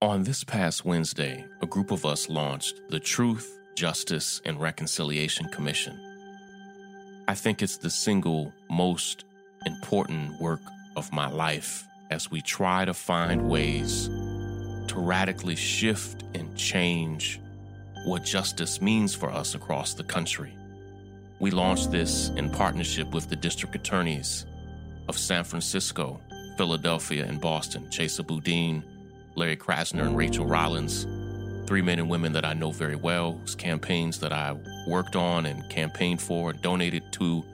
On this past Wednesday, a group of us launched the Truth, Justice, and Reconciliation Commission. I think it's the single most important work of my life as we try to find ways to radically shift and change what justice means for us across the country. We launched this in partnership with the district attorneys of San Francisco, Philadelphia, and Boston, Chesa Boudin, Larry Krasner and Rachael Rollins, three men and women that I know very well, whose campaigns that I worked on and campaigned for and donated to.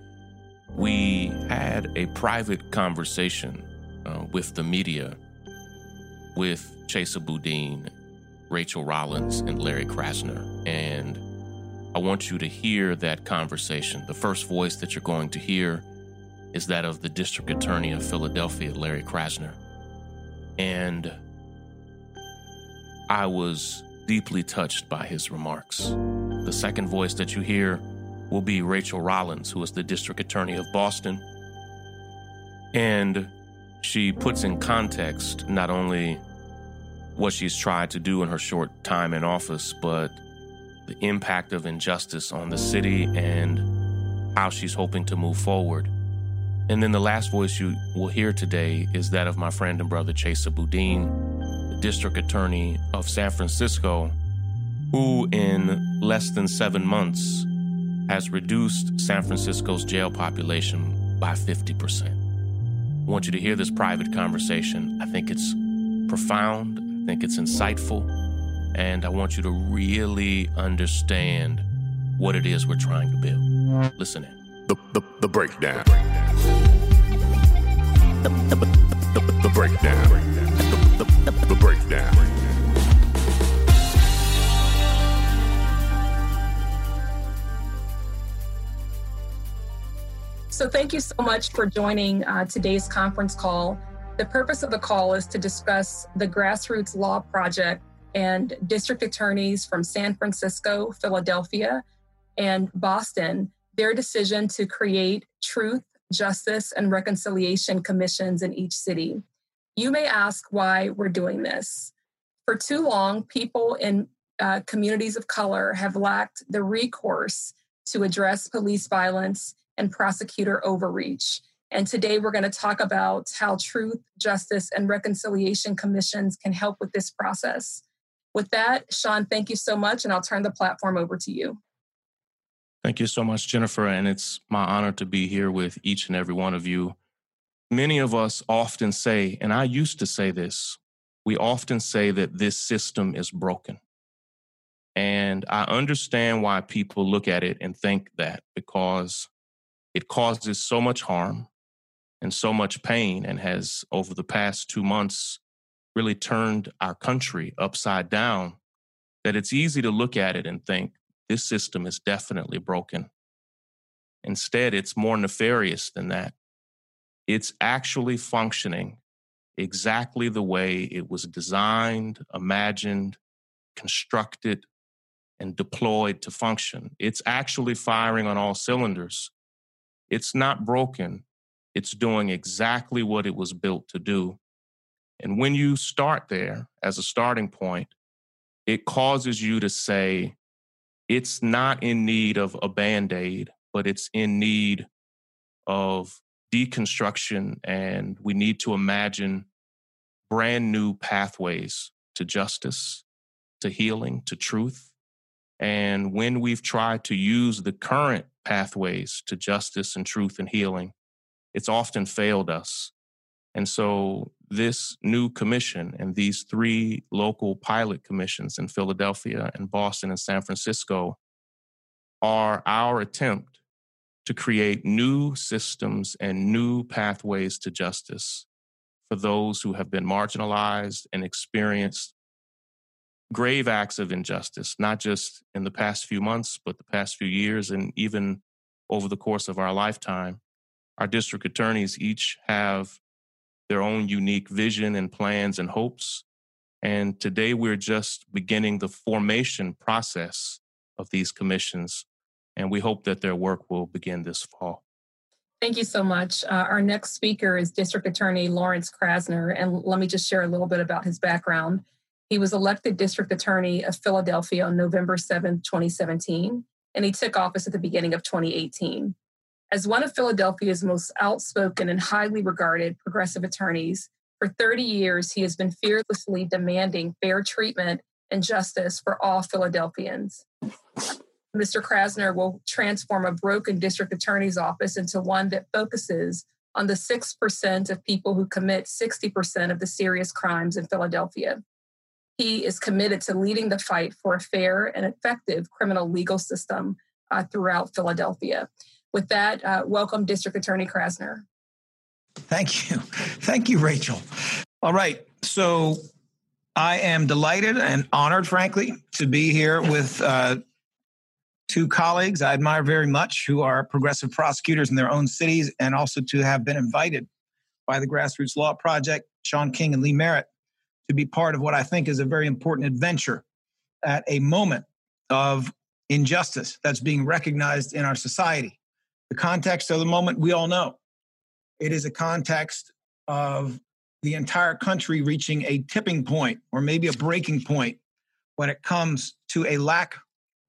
We had a private conversation uh, with the media, with Chesa Boudin, Rachael Rollins, and Larry Krasner. And I want you to hear that conversation. The first voice that you're going to hear is that of the district attorney of Philadelphia, Larry Krasner. And I was deeply touched by his remarks. The second voice that you hear will be Rachael Rollins, who is the district attorney of Boston. And she puts in context not only what she's tried to do in her short time in office, but the impact of injustice on the city and how she's hoping to move forward. And then the last voice you will hear today is that of my friend and brother Chesa Boudin, district attorney of San Francisco, who in less than seven months has reduced San Francisco's jail population by 50%. I want you to hear this private conversation. I think it's profound, I think it's insightful, and I want you to really understand what it is we're trying to build. Listen in. The, the, the breakdown. The, the, the, the breakdown the, the, the breakdown. So, thank you so much for joining uh, today's conference call. The purpose of the call is to discuss the Grassroots Law Project and district attorneys from San Francisco, Philadelphia, and Boston, their decision to create truth, justice, and reconciliation commissions in each city. You may ask why we're doing this. For too long, people in uh, communities of color have lacked the recourse to address police violence and prosecutor overreach. And today we're going to talk about how truth, justice, and reconciliation commissions can help with this process. With that, Shaun, thank you so much, and I'll turn the platform over to you. Thank you so much, Jennifer. And it's my honor to be here with each and every one of you Many of us often say, and I used to say this, we often say that this system is broken. And I understand why people look at it and think that because it causes so much harm and so much pain and has, over the past two months, really turned our country upside down that it's easy to look at it and think this system is definitely broken. Instead, it's more nefarious than that it's actually functioning exactly the way it was designed, imagined, constructed, and deployed to function. It's actually firing on all cylinders. It's not broken, it's doing exactly what it was built to do. And when you start there as a starting point, it causes you to say, it's not in need of a band aid, but it's in need of deconstruction and we need to imagine brand new pathways to justice, to healing, to truth. And when we've tried to use the current pathways to justice and truth and healing, it's often failed us. And so, this new commission and these three local pilot commissions in Philadelphia and Boston and San Francisco are our attempt to create new systems and new pathways to justice for those who have been marginalized and experienced grave acts of injustice, not just in the past few months, but the past few years, and even over the course of our lifetime. Our district attorneys each have their own unique vision and plans and hopes. And today we're just beginning the formation process of these commissions. And we hope that their work will begin this fall. Thank you so much. Uh, our next speaker is District Attorney Lawrence Krasner. And let me just share a little bit about his background. He was elected District Attorney of Philadelphia on November 7, 2017, and he took office at the beginning of 2018. As one of Philadelphia's most outspoken and highly regarded progressive attorneys, for 30 years he has been fearlessly demanding fair treatment and justice for all Philadelphians. Mr. Krasner will transform a broken district attorney's office into one that focuses on the 6% of people who commit 60% of the serious crimes in Philadelphia. He is committed to leading the fight for a fair and effective criminal legal system uh, throughout Philadelphia. With that, uh, welcome District Attorney Krasner. Thank you. Thank you, Rachel. All right. So I am delighted and honored, frankly, to be here with uh, two colleagues I admire very much who are progressive prosecutors in their own cities and also to have been invited by the Grassroots Law Project, Shaun King and Lee Merritt, to be part of what I think is a very important adventure at a moment of injustice that's being recognized in our society. The context of the moment we all know. It is a context of the entire country reaching a tipping point or maybe a breaking point when it comes to a lack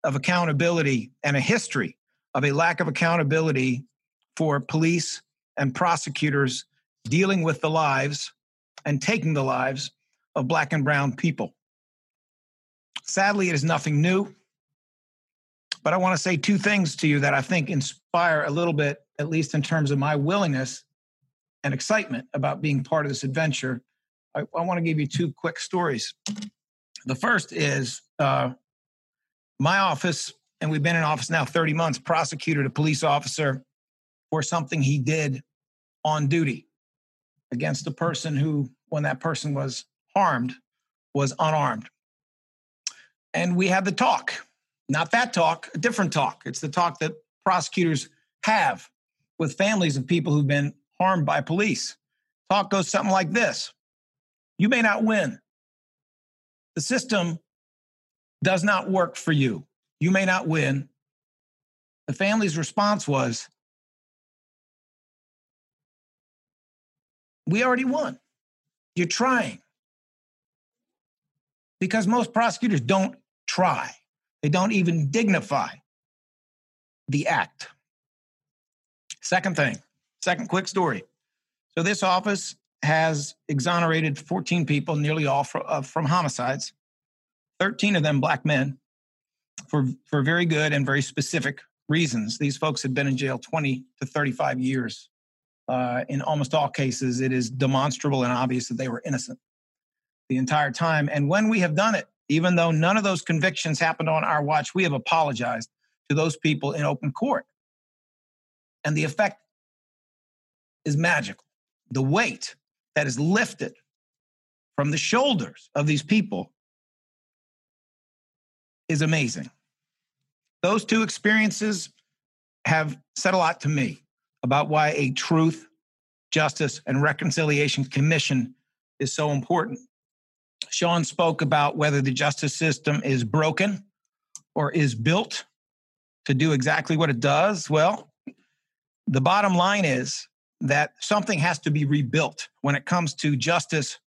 of accountability and a history of a lack of accountability for police and prosecutors dealing with the lives and taking the lives of black and brown people. Sadly, it is nothing new. But I want to say two things to you that I think inspire a little bit, at least in terms of my willingness and excitement about being part of this adventure. I, I want to give you two quick stories. The first is uh, my office, and we've been in office now 30 months, prosecuted a police officer for something he did on duty against a person who, when that person was harmed, was unarmed. And we had the talk, not that talk, a different talk. It's the talk that prosecutors have with families of people who've been harmed by police. Talk goes something like this You may not win. The system does not work for you. You may not win. The family's response was, We already won. You're trying. Because most prosecutors don't try, they don't even dignify the act. Second thing, second quick story. So, this office has exonerated 14 people, nearly all from, uh, from homicides. 13 of them black men for, for very good and very specific reasons. These folks had been in jail 20 to 35 years. Uh, in almost all cases, it is demonstrable and obvious that they were innocent the entire time. And when we have done it, even though none of those convictions happened on our watch, we have apologized to those people in open court. And the effect is magical. The weight that is lifted from the shoulders of these people is amazing. Those two experiences have said a lot to me about why a truth, justice, and reconciliation commission is so important. Shaun spoke about whether the justice system is broken or is built to do exactly what it does. Well, the bottom line is that something has to be rebuilt when it comes to justice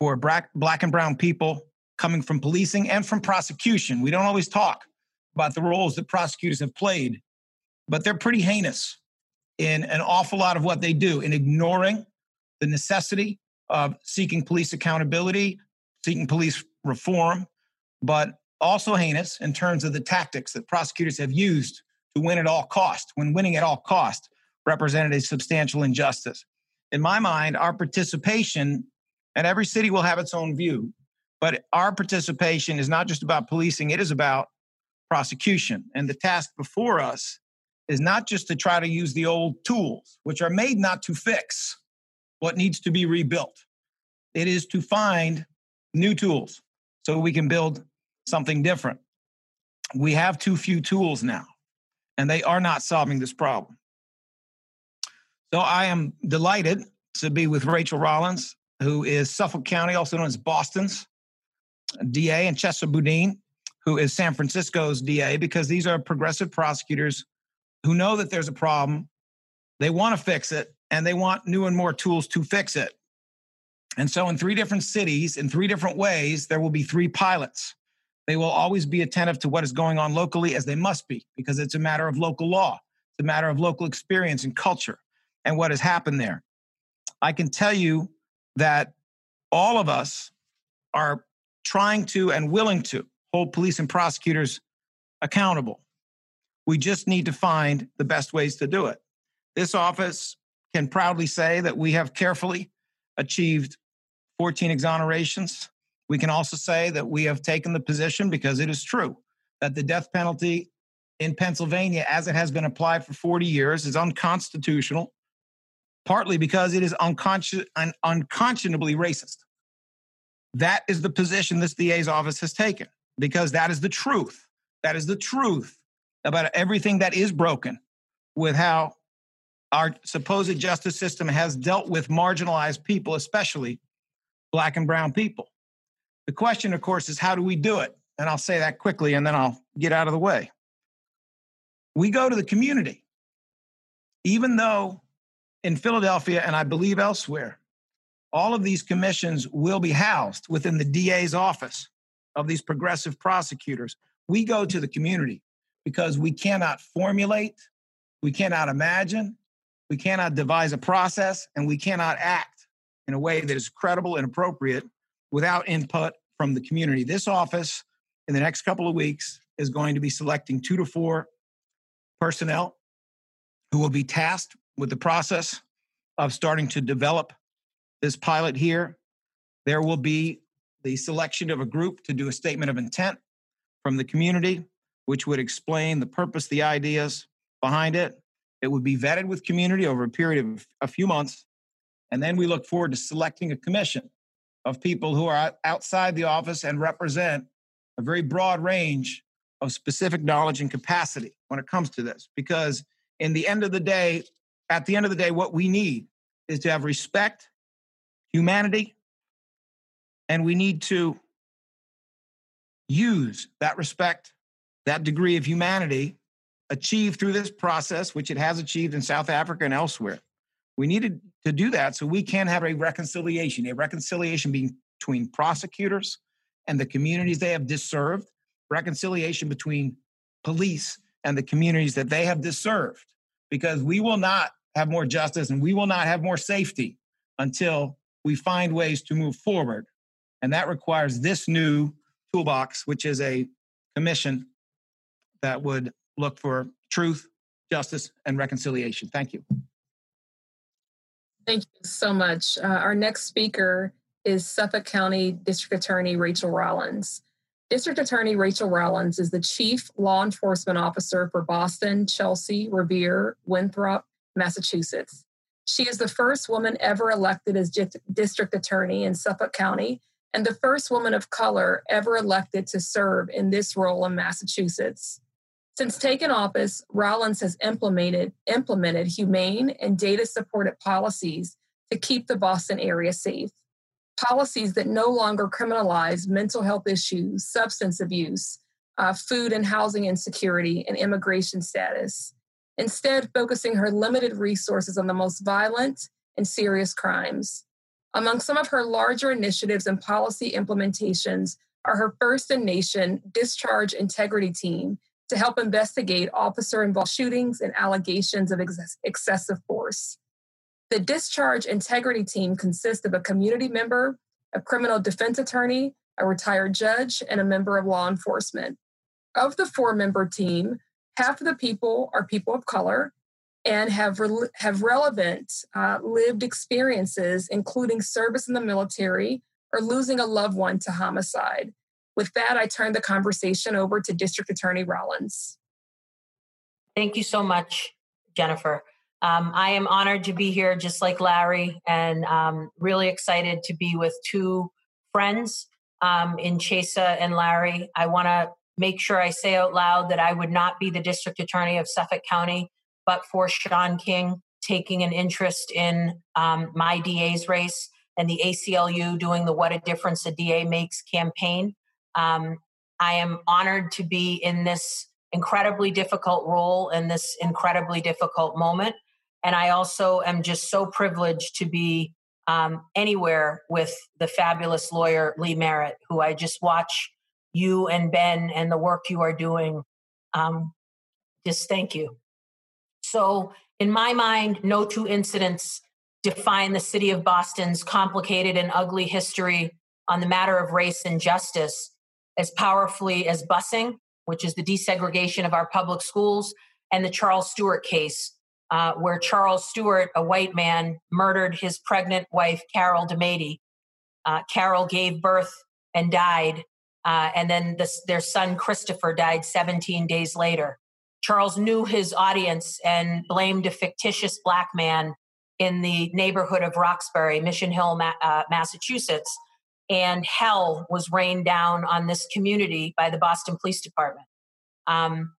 for black, black and brown people coming from policing and from prosecution. We don't always talk about the roles that prosecutors have played, but they're pretty heinous in an awful lot of what they do in ignoring the necessity of seeking police accountability, seeking police reform, but also heinous in terms of the tactics that prosecutors have used to win at all cost, when winning at all cost represented a substantial injustice. In my mind, our participation, and every city will have its own view, but our participation is not just about policing, it is about prosecution. And the task before us is not just to try to use the old tools, which are made not to fix what needs to be rebuilt, It is to find new tools so we can build something different. We have too few tools now, and they are not solving this problem. So I am delighted to be with Rachael Rollins, who is Suffolk County, also known as Boston's DA, and Chesa Boudin, who is San Francisco's DA, because these are progressive prosecutors who know that there's a problem, they want to fix it, and they want new and more tools to fix it. And so, in three different cities, in three different ways, there will be three pilots. They will always be attentive to what is going on locally, as they must be, because it's a matter of local law, it's a matter of local experience and culture and what has happened there. I can tell you that all of us are trying to and willing to hold police and prosecutors accountable. We just need to find the best ways to do it. This office can proudly say that we have carefully achieved 14 exonerations. We can also say that we have taken the position, because it is true, that the death penalty in Pennsylvania, as it has been applied for 40 years, is unconstitutional, partly because it is unconsci- un- unconscionably racist. That is the position this DA's office has taken, because that is the truth. That is the truth about everything that is broken with how our supposed justice system has dealt with marginalized people, especially black and brown people. The question, of course, is how do we do it? And I'll say that quickly and then I'll get out of the way. We go to the community. Even though in Philadelphia and I believe elsewhere, all of these commissions will be housed within the DA's office of these progressive prosecutors. We go to the community because we cannot formulate, we cannot imagine, we cannot devise a process, and we cannot act in a way that is credible and appropriate without input from the community. This office, in the next couple of weeks, is going to be selecting two to four personnel who will be tasked with the process of starting to develop this pilot here. There will be the selection of a group to do a statement of intent from the community, which would explain the purpose, the ideas behind it, it would be vetted with community over a period of a few months. And then we look forward to selecting a commission of people who are outside the office and represent a very broad range of specific knowledge and capacity when it comes to this. Because in the end of the day, at the end of the day, what we need is to have respect, humanity, and we need to use that respect, that degree of humanity achieved through this process, which it has achieved in South Africa and elsewhere. We needed to do that so we can have a reconciliation, a reconciliation between prosecutors and the communities they have disserved, reconciliation between police and the communities that they have disserved, because we will not have more justice and we will not have more safety until we find ways to move forward. And that requires this new toolbox, which is a commission that would look for truth, justice, and reconciliation. Thank you. Thank you so much. Uh, our next speaker is Suffolk County District Attorney Rachael Rollins. District Attorney Rachael Rollins is the Chief Law Enforcement Officer for Boston, Chelsea, Revere, Winthrop, Massachusetts. She is the first woman ever elected as District Attorney in Suffolk County and the first woman of color ever elected to serve in this role in Massachusetts. Since taking office, Rollins has implemented, implemented humane and data supported policies to keep the Boston area safe. Policies that no longer criminalize mental health issues, substance abuse, uh, food and housing insecurity, and immigration status. Instead, focusing her limited resources on the most violent and serious crimes. Among some of her larger initiatives and policy implementations are her first in nation discharge integrity team to help investigate officer involved shootings and allegations of ex- excessive force. The discharge integrity team consists of a community member, a criminal defense attorney, a retired judge, and a member of law enforcement. Of the four member team, half of the people are people of color and have, re- have relevant uh, lived experiences, including service in the military or losing a loved one to homicide. With that, I turn the conversation over to District Attorney Rollins. Thank you so much, Jennifer. Um, I am honored to be here, just like Larry, and um, really excited to be with two friends um, in Chesa and Larry. I want to make sure I say out loud that I would not be the district attorney of Suffolk County, but for Shaun King taking an interest in um, my DA's race and the ACLU doing the What a Difference a DA Makes campaign. Um, I am honored to be in this incredibly difficult role in this incredibly difficult moment. And I also am just so privileged to be um, anywhere with the fabulous lawyer Lee Merritt, who I just watch you and Ben and the work you are doing. Um, just thank you. So, in my mind, no two incidents define the city of Boston's complicated and ugly history on the matter of race and justice as powerfully as busing, which is the desegregation of our public schools, and the Charles Stuart case, uh, where Charles Stuart, a white man, murdered his pregnant wife, Carol DiMaiti. Uh, Carol gave birth and died, uh, and then this, their son, Christopher, died 17 days later. Charles knew his audience and blamed a fictitious black man in the neighborhood of Roxbury, Mission Hill, Ma- uh, Massachusetts. And hell was rained down on this community by the Boston Police Department. Um,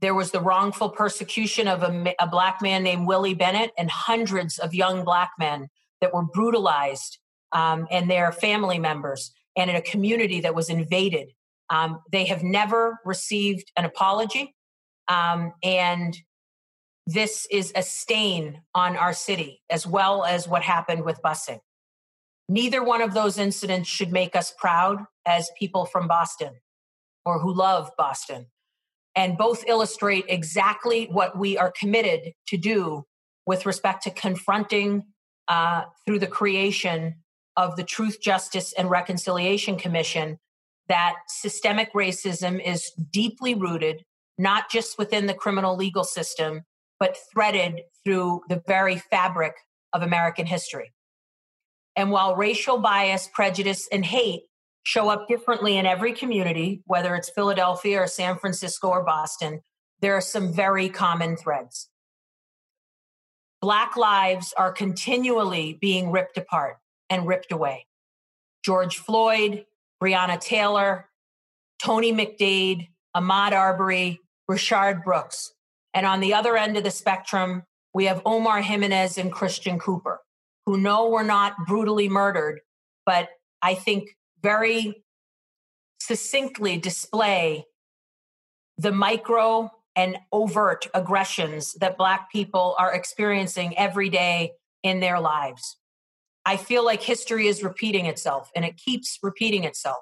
there was the wrongful persecution of a, a black man named Willie Bennett and hundreds of young black men that were brutalized um, and their family members, and in a community that was invaded. Um, they have never received an apology. Um, and this is a stain on our city, as well as what happened with busing. Neither one of those incidents should make us proud as people from Boston or who love Boston and both illustrate exactly what we are committed to do with respect to confronting uh, through the creation of the Truth, Justice, and Reconciliation Commission that systemic racism is deeply rooted, not just within the criminal legal system, but threaded through the very fabric of American history. And while racial bias, prejudice, and hate show up differently in every community, whether it's Philadelphia or San Francisco or Boston, there are some very common threads. Black lives are continually being ripped apart and ripped away. George Floyd, Breonna Taylor, Tony McDade, Ahmaud Arbery, Rayshard Brooks. And on the other end of the spectrum, we have Omar Jimenez and Christian Cooper, who know were not brutally murdered, but I think very succinctly display the micro and overt aggressions that Black people are experiencing every day in their lives. I feel like history is repeating itself and it keeps repeating itself.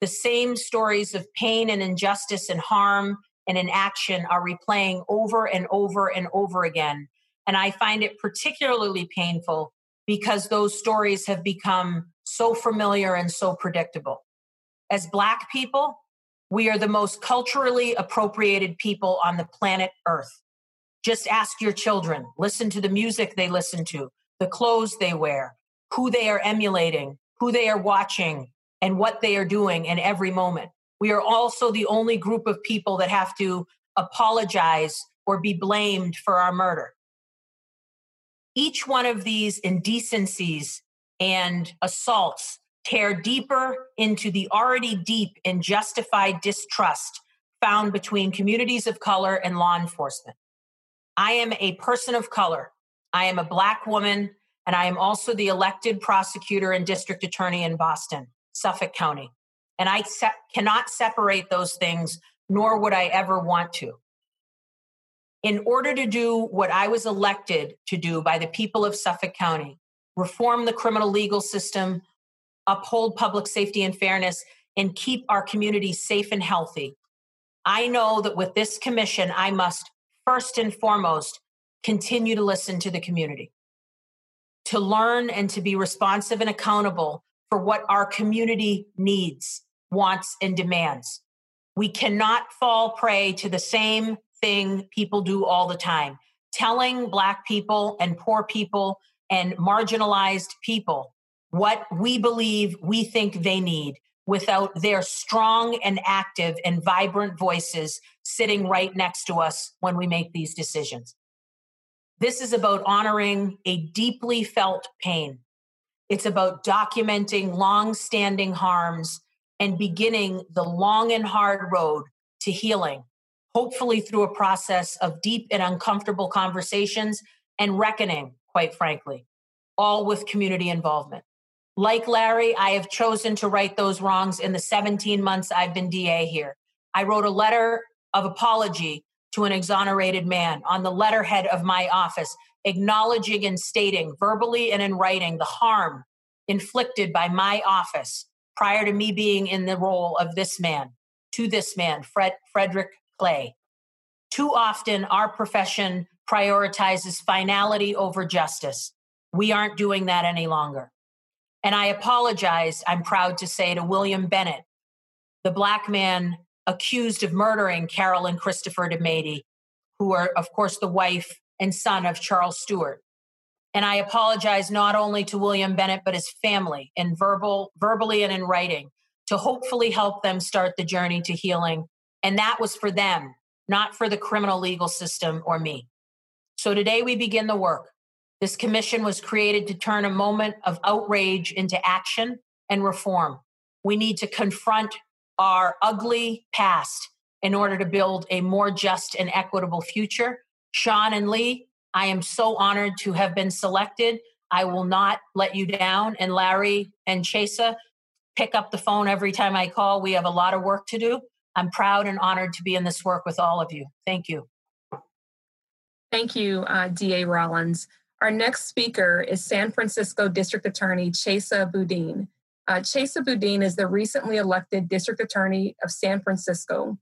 The same stories of pain and injustice and harm and inaction are replaying over and over and over again. And I find it particularly painful because those stories have become so familiar and so predictable. As Black people, we are the most culturally appropriated people on the planet Earth. Just ask your children, listen to the music they listen to, the clothes they wear, who they are emulating, who they are watching, and what they are doing in every moment. We are also the only group of people that have to apologize or be blamed for our murder. Each one of these indecencies and assaults tear deeper into the already deep and justified distrust found between communities of color and law enforcement. I am a person of color. I am a Black woman, and I am also the elected prosecutor and district attorney in Boston, Suffolk County. And I se- cannot separate those things, nor would I ever want to. In order to do what I was elected to do by the people of Suffolk County, reform the criminal legal system, uphold public safety and fairness, and keep our community safe and healthy. I know that with this commission, I must first and foremost continue to listen to the community, to learn and to be responsive and accountable for what our community needs, wants, and demands. We cannot fall prey to the same thing people do all the time telling Black people and poor people and marginalized people what we believe we think they need without their strong and active and vibrant voices sitting right next to us when we make these decisions. This is about honoring a deeply felt pain. It's about documenting long standing harms and beginning the long and hard road to healing, hopefully through a process of deep and uncomfortable conversations and reckoning, quite frankly, all with community involvement. Like Larry, I have chosen to right those wrongs in the 17 months I've been DA here. I wrote a letter of apology to an exonerated man on the letterhead of my office, acknowledging and stating verbally and in writing the harm inflicted by my office prior to me being in the role of this man, to this man, Fred, Frederick Clay. Too often, our profession prioritizes finality over justice. We aren't doing that any longer. And I apologize, I'm proud to say, to William Bennett, the black man accused of murdering Carol and Christopher DiMaiti, who are, of course, the wife and son of Charles Stuart. And I apologize not only to William Bennett, but his family in verbal, verbally and in writing to hopefully help them start the journey to healing. And that was for them, not for the criminal legal system or me. So today we begin the work. This commission was created to turn a moment of outrage into action and reform. We need to confront our ugly past in order to build a more just and equitable future. Shaun and Lee, I am so honored to have been selected. I will not let you down. And Larry and Chesa, pick up the phone every time I call. We have a lot of work to do. I'm proud and honored to be in this work with all of you. Thank you. Thank you, uh, DA Rollins. Our next speaker is San Francisco District Attorney Chesa Boudin. Uh, Chesa Boudin is the recently elected District Attorney of San Francisco.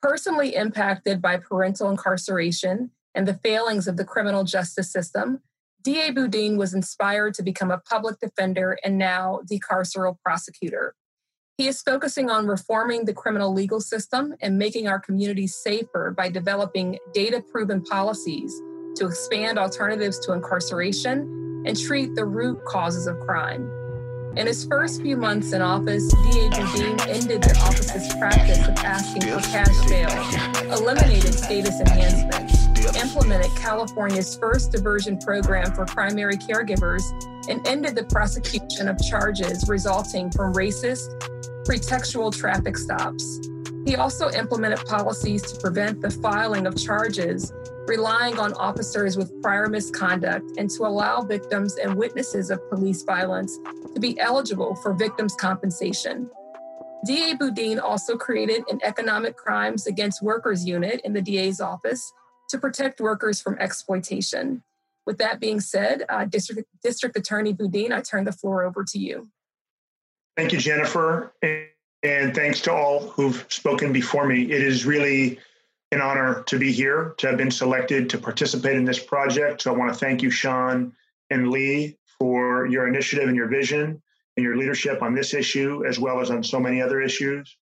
Personally impacted by parental incarceration and the failings of the criminal justice system, DA Boudin was inspired to become a public defender and now decarceral prosecutor. He is focusing on reforming the criminal legal system and making our communities safer by developing data proven policies to expand alternatives to incarceration and treat the root causes of crime. In his first few months in office, DA Boudin ended the office's practice of asking for cash bail, eliminated status enhancements, implemented California's first diversion program for primary caregivers, and ended the prosecution of charges resulting from racist, pretextual traffic stops. He also implemented policies to prevent the filing of charges relying on officers with prior misconduct and to allow victims and witnesses of police violence to be eligible for victims' compensation. DA Boudin also created an economic crimes against workers unit in the DA's office to protect workers from exploitation. With that being said, uh, District, District Attorney Boudin, I turn the floor over to you. Thank you, Jennifer. And thanks to all who've spoken before me. It is really an honor to be here, to have been selected to participate in this project. So I want to thank you, Shaun and Lee, for your initiative and your vision and your leadership on this issue, as well as on so many other issues.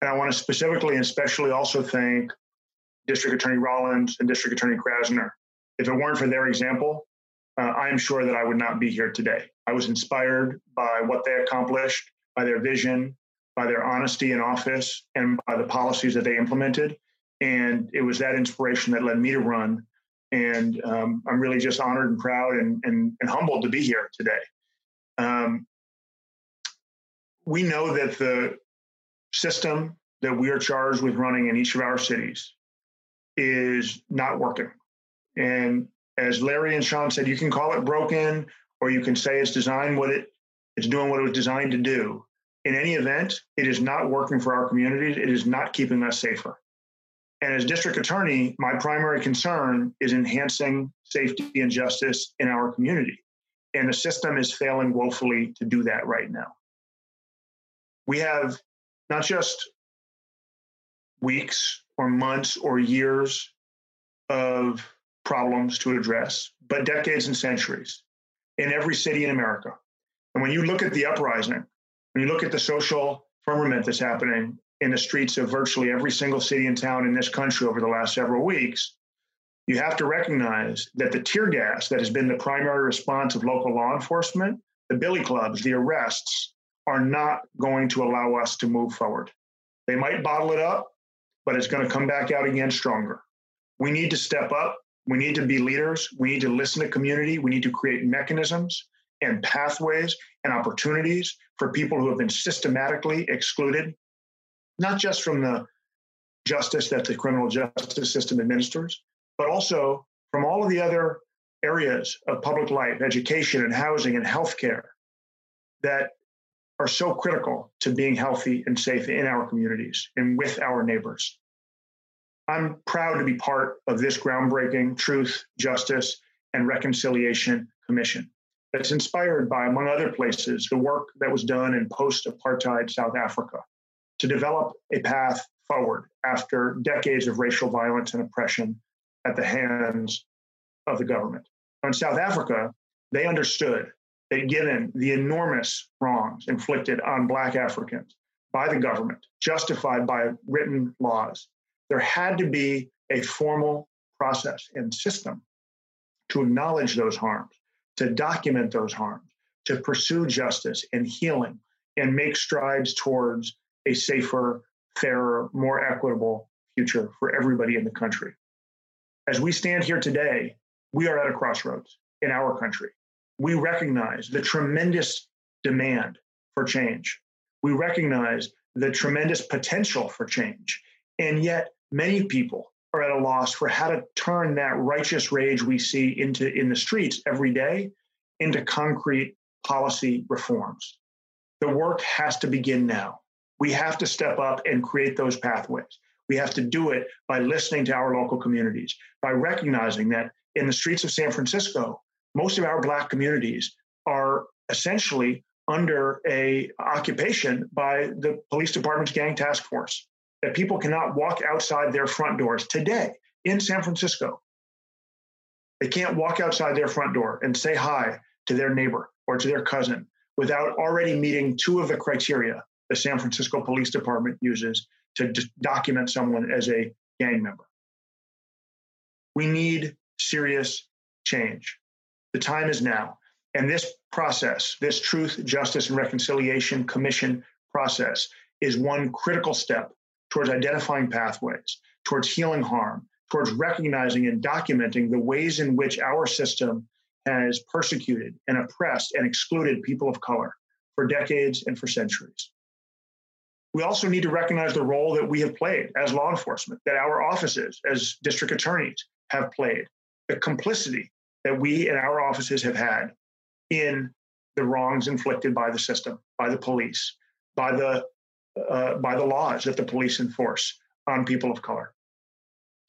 And I want to specifically and especially also thank District Attorney Rollins and District Attorney Krasner. If it weren't for their example, uh, I am sure that I would not be here today. I was inspired by what they accomplished, by their vision, by their honesty in office, and by the policies that they implemented. And it was that inspiration that led me to run. And um, I'm really just honored and proud and, and, and humbled to be here today. Um, we know that the system that we are charged with running in each of our cities is not working. And as Larry and Shaun said, you can call it broken or you can say it's designed what it it's doing what it was designed to do. In any event, it is not working for our communities. It is not keeping us safer. And as district attorney, my primary concern is enhancing safety and justice in our community. And the system is failing woefully to do that right now. We have not just weeks or months or years of problems to address, but decades and centuries in every city in America. And when you look at the uprising, when you look at the social firmament that's happening in the streets of virtually every single city and town in this country over the last several weeks, you have to recognize that the tear gas that has been the primary response of local law enforcement, the billy clubs, the arrests, are not going to allow us to move forward. They might bottle it up, but it's going to come back out again stronger. We need to step up. We need to be leaders. We need to listen to community. We need to create mechanisms and pathways and opportunities for people who have been systematically excluded, not just from the justice that the criminal justice system administers, but also from all of the other areas of public life, education and housing and healthcare that are so critical to being healthy and safe in our communities and with our neighbors. I'm proud to be part of this groundbreaking Truth, Justice, and Reconciliation Commission that's inspired by, among other places, the work that was done in post apartheid South Africa to develop a path forward after decades of racial violence and oppression at the hands of the government. In South Africa, they understood that given the enormous wrongs inflicted on Black Africans by the government, justified by written laws, there had to be a formal process and system to acknowledge those harms, to document those harms, to pursue justice and healing, and make strides towards a safer, fairer, more equitable future for everybody in the country. As we stand here today, we are at a crossroads in our country. We recognize the tremendous demand for change. We recognize the tremendous potential for change. And yet, many people are at a loss for how to turn that righteous rage we see into in the streets every day into concrete policy reforms. The work has to begin now. We have to step up and create those pathways. We have to do it by listening to our local communities, by recognizing that in the streets of San Francisco, most of our black communities are essentially under a occupation by the police department's gang task force that people cannot walk outside their front doors today in San Francisco. They can't walk outside their front door and say hi to their neighbor or to their cousin without already meeting two of the criteria the San Francisco Police Department uses to document someone as a gang member. We need serious change. The time is now. And this process, this Truth, Justice, and Reconciliation Commission process, is one critical step towards identifying pathways, towards healing harm, towards recognizing and documenting the ways in which our system has persecuted and oppressed and excluded people of color for decades and for centuries. We also need to recognize the role that we have played as law enforcement, that our offices as district attorneys have played, the complicity that we and our offices have had in the wrongs inflicted by the system, by the police, by the uh, by the laws that the police enforce on people of color.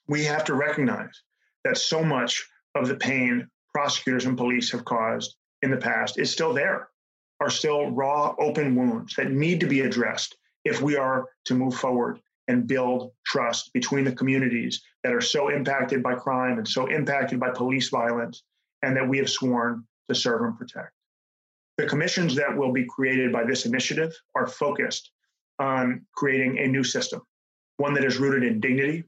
We have to recognize that so much of the pain prosecutors and police have caused in the past is still there, are still raw, open wounds that need to be addressed if we are to move forward and build trust between the communities that are so impacted by crime and so impacted by police violence and that we have sworn to serve and protect. The commissions that will be created by this initiative are focused on creating a new system, one that is rooted in dignity,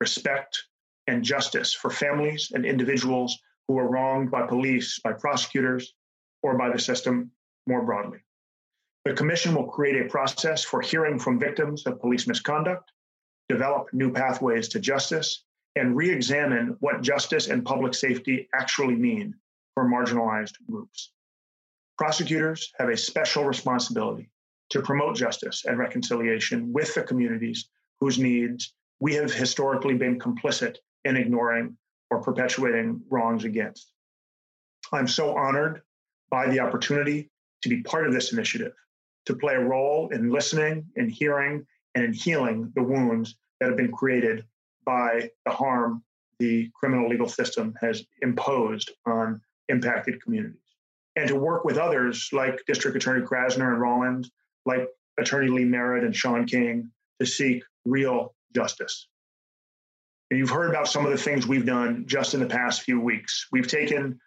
respect, and justice for families and individuals who are wronged by police, by prosecutors, or by the system more broadly. The Commission will create a process for hearing from victims of police misconduct, develop new pathways to justice, and re examine what justice and public safety actually mean for marginalized groups. Prosecutors have a special responsibility to promote justice and reconciliation with the communities whose needs we have historically been complicit in ignoring or perpetuating wrongs against. I'm so honored by the opportunity to be part of this initiative, to play a role in listening, in hearing, and in healing the wounds that have been created by the harm the criminal legal system has imposed on impacted communities. And to work with others like District Attorney Krasner and Rollins like Attorney Lee Merritt and Shaun King to seek real justice. And you've heard about some of the things we've done just in the past few weeks. We've taken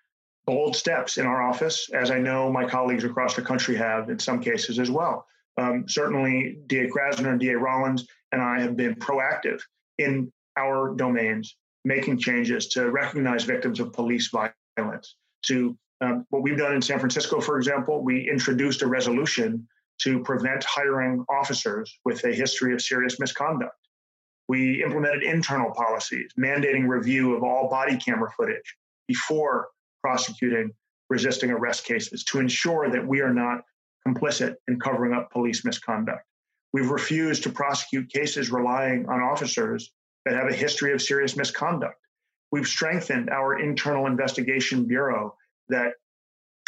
bold steps in our office, as I know my colleagues across the country have in some cases as well. Um, certainly, DA Krasner and DA Rollins and I have been proactive in our domains, making changes to recognize victims of police violence. To um, what we've done in San Francisco, for example, we introduced a resolution to prevent hiring officers with a history of serious misconduct. We implemented internal policies mandating review of all body camera footage before prosecuting resisting arrest cases to ensure that we are not complicit in covering up police misconduct. We've refused to prosecute cases relying on officers that have a history of serious misconduct. We've strengthened our internal investigation bureau that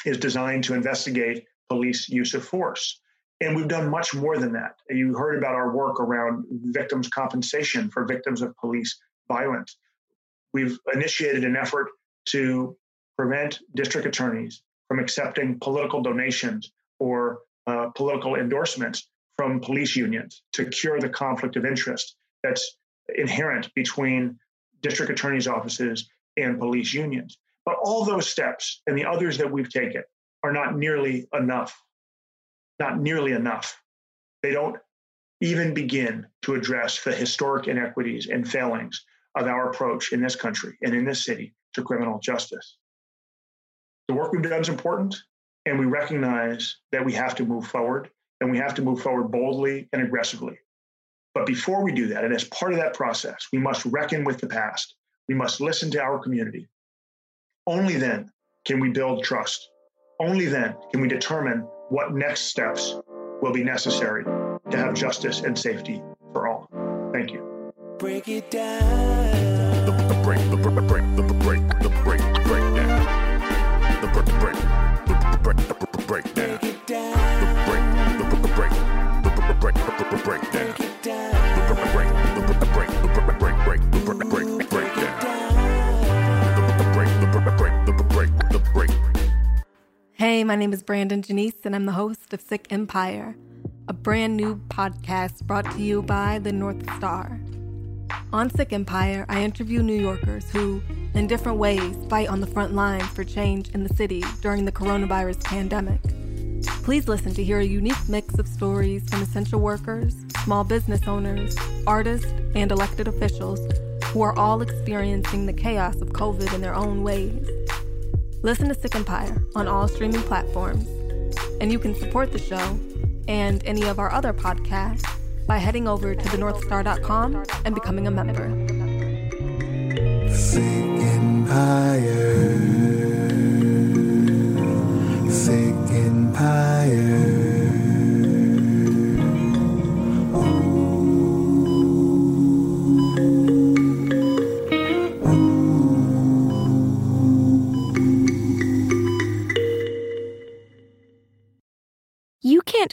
is designed to investigate police use of force. And we've done much more than that. You heard about our work around victims' compensation for victims of police violence. We've initiated an effort to prevent district attorneys from accepting political donations or uh, political endorsements from police unions to cure the conflict of interest that's inherent between district attorneys' offices and police unions. But all those steps and the others that we've taken are not nearly enough. Not nearly enough. They don't even begin to address the historic inequities and failings of our approach in this country and in this city to criminal justice. The work we've done is important, and we recognize that we have to move forward, and we have to move forward boldly and aggressively. But before we do that, and as part of that process, we must reckon with the past. We must listen to our community. Only then can we build trust. Only then can we determine what next steps will be necessary to have justice and safety for all. Thank you. Break it down. The, the break, the break, the break, the break, the break, Hey, my name is Brandon Janice, and I'm the host of Sick Empire, a brand new podcast brought to you by the North Star. On Sick Empire, I interview New Yorkers who, in different ways, fight on the front lines for change in the city during the coronavirus pandemic. Please listen to hear a unique mix of stories from essential workers, small business owners, artists, and elected officials who are all experiencing the chaos of COVID in their own ways. Listen to Sick Empire on all streaming platforms, and you can support the show and any of our other podcasts by heading over to thenorthstar.com and becoming a member. Sick Empire. Sick